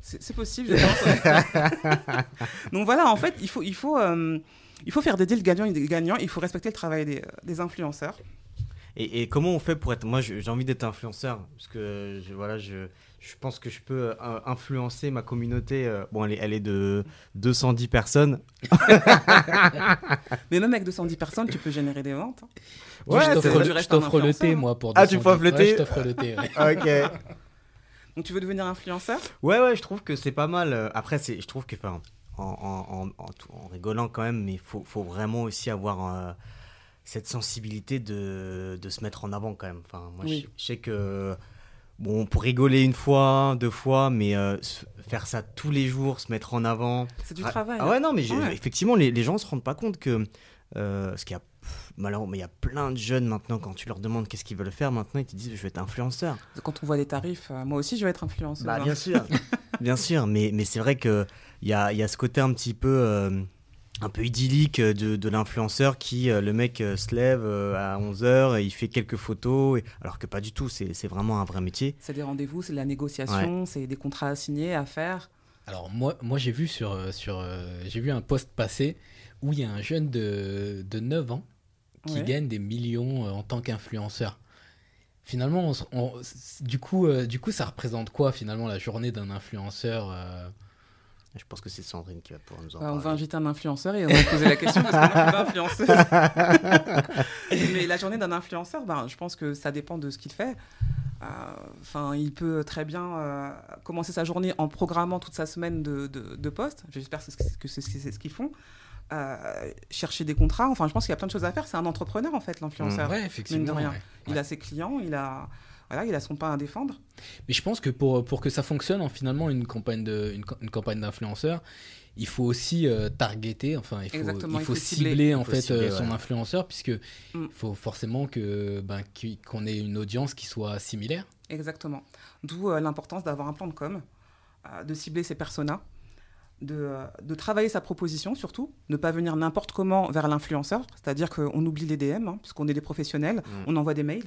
C'est possible, je pense. [laughs] Donc voilà, en fait, il faut, il faut, euh, il faut faire des deals gagnants et des gagnants. Il faut respecter le travail des, des influenceurs. Et, et comment on fait pour être. Moi, j'ai envie d'être influenceur. Parce que je, voilà, je, je pense que je peux euh, influencer ma communauté. euh, bon, elle est, elle est de 210 personnes. [laughs] Mais même avec 210 personnes, tu peux générer des ventes. hein. Moi, je t'offre le- thé, moi, pour Ah, tu 210. m'offres le Ouais, thé je t'offre le thé. ouais. ok. Donc tu veux devenir influenceur Ouais, ouais, je trouve que c'est pas mal. Après, c'est, je trouve que, enfin, en, en, en, en rigolant quand même, mais il faut, faut vraiment aussi avoir euh, cette sensibilité de, de se mettre en avant quand même. Enfin, moi, Oui. je, je sais que, bon, pour rigoler une fois, deux fois, mais euh, faire ça tous les jours, se mettre en avant. C'est du Ah, travail. Ah hein. ouais, non, mais Ouais. effectivement, les, les gens se rendent pas compte que. Euh, parce qu'il y a. pff, Malheureusement, il y a plein de jeunes maintenant, quand tu leur demandes qu'est-ce qu'ils veulent faire, maintenant ils te disent je vais être influenceur. Quand on voit les tarifs, euh, moi aussi je vais être influenceuse. Bah, hein. bien sûr, [laughs] bien sûr, mais, mais c'est vrai qu'il y a, y a ce côté un petit peu, euh, un peu idyllique de, de l'influenceur qui, euh, le mec euh, se lève euh, à 11h et il fait quelques photos, et- alors que pas du tout, c'est c'est vraiment un vrai métier. C'est des rendez-vous, c'est de la négociation, c'est des contrats à signer, à faire. Alors moi, moi j'ai vu sur, sur j'ai vu un post passé où il y a un jeune de, de 9 ans qui Ouais. gagne des millions en tant qu'influenceur. Finalement, on on- du, coup, du coup, ça représente quoi finalement la journée d'un influenceur euh Je pense que c'est Sandrine qui va pouvoir nous en Bah, on va parler. inviter un influenceur et on va poser la question parce que moi je suis pas influenceuse. [laughs] Mais la journée d'un influenceur, ben, je pense que ça dépend de ce qu'il fait. Euh, Enfin, il peut très bien euh, commencer sa journée en programmant toute sa semaine de, de, de posts. J'espère que c'est ce qu'ils- font. Euh, chercher des contrats. Enfin, je pense qu'il y a plein de choses à faire. C'est un entrepreneur en fait, l'influenceur. Ouais, effectivement. rien. ouais. Il a ses clients, il a voilà, il a son pain à défendre. Mais je pense que pour, pour que ça fonctionne, en finalement, une campagne de une, ca- une campagne d'influenceur, il faut aussi euh, targeter, enfin, il faut, il il faut cibler, cibler. en faut fait cibler, euh, son influenceur, puisque Mm. il faut forcément que ben, qu'on ait une audience qui soit similaire. Exactement. D'où euh, l'importance d'avoir un plan de com, euh, de cibler ses personas, de, euh, de travailler sa proposition surtout, ne pas venir n'importe comment vers l'influenceur, c'est-à-dire qu'on oublie les DM, hein, puisqu'on est des professionnels, Mm. on envoie des mails,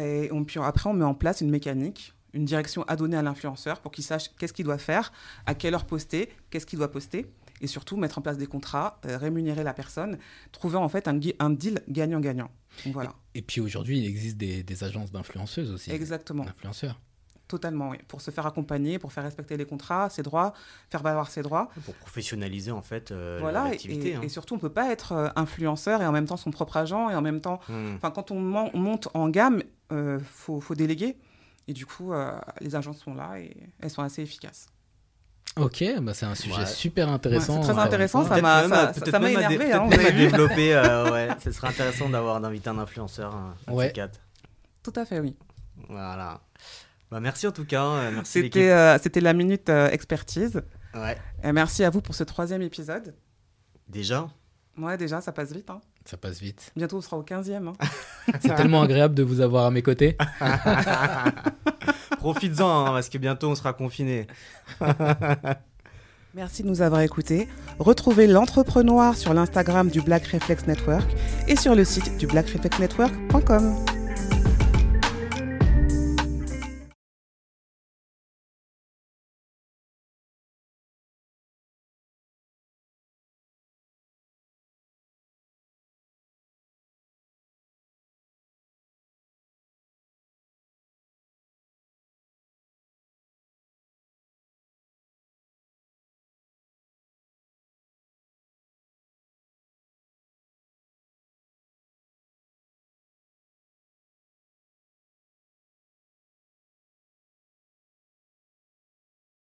et on, puis après on met en place une mécanique, une direction à donner à l'influenceur pour qu'il sache qu'est-ce qu'il doit faire, à quelle heure poster, qu'est-ce qu'il doit poster, et surtout mettre en place des contrats, euh, rémunérer la personne, trouver en fait un, deal gagnant-gagnant. Voilà, Et puis aujourd'hui, il existe des, des agences d'influenceuses aussi. exactement. D'influenceurs. Totalement, oui. Pour se faire accompagner, pour faire respecter les contrats, ses droits, faire valoir ses droits. Pour professionnaliser en fait euh, voilà. Et, l'activité. hein. et surtout, on ne peut pas être euh, influenceur et en même temps son propre agent et en même temps. Hmm. Enfin, quand on monte en gamme, il faut, faut déléguer. Et du coup, euh, les agences sont là et elles sont assez efficaces. Ok, bah c'est un sujet Ouais. super Ouais, intéressant. c'est très une intéressant, ça m'a énervé. peut-être hein, même à développer, euh, [laughs] ouais, ce serait intéressant d'avoir d'inviter un influenceur. un- Ouais. ces quatre. Tout à fait, oui. Voilà. Bah, merci en tout cas. euh, Merci l'équipe. C'était euh, c'était la minute euh, expertise. Ouais. Et merci à vous pour ce troisième épisode. Déjà? Ouais, déjà, ça passe vite. hein. Ça passe vite. Bientôt, on sera au 15e. hein. [laughs] C'est tellement agréable de vous avoir à mes côtés. [laughs] Profites-en, hein, parce que bientôt on sera confinés. [laughs] Merci de nous avoir écoutés. Retrouvez l'entrepreneur sur l'Instagram du Black Reflex Network et sur le site du blackreflexnetwork.com.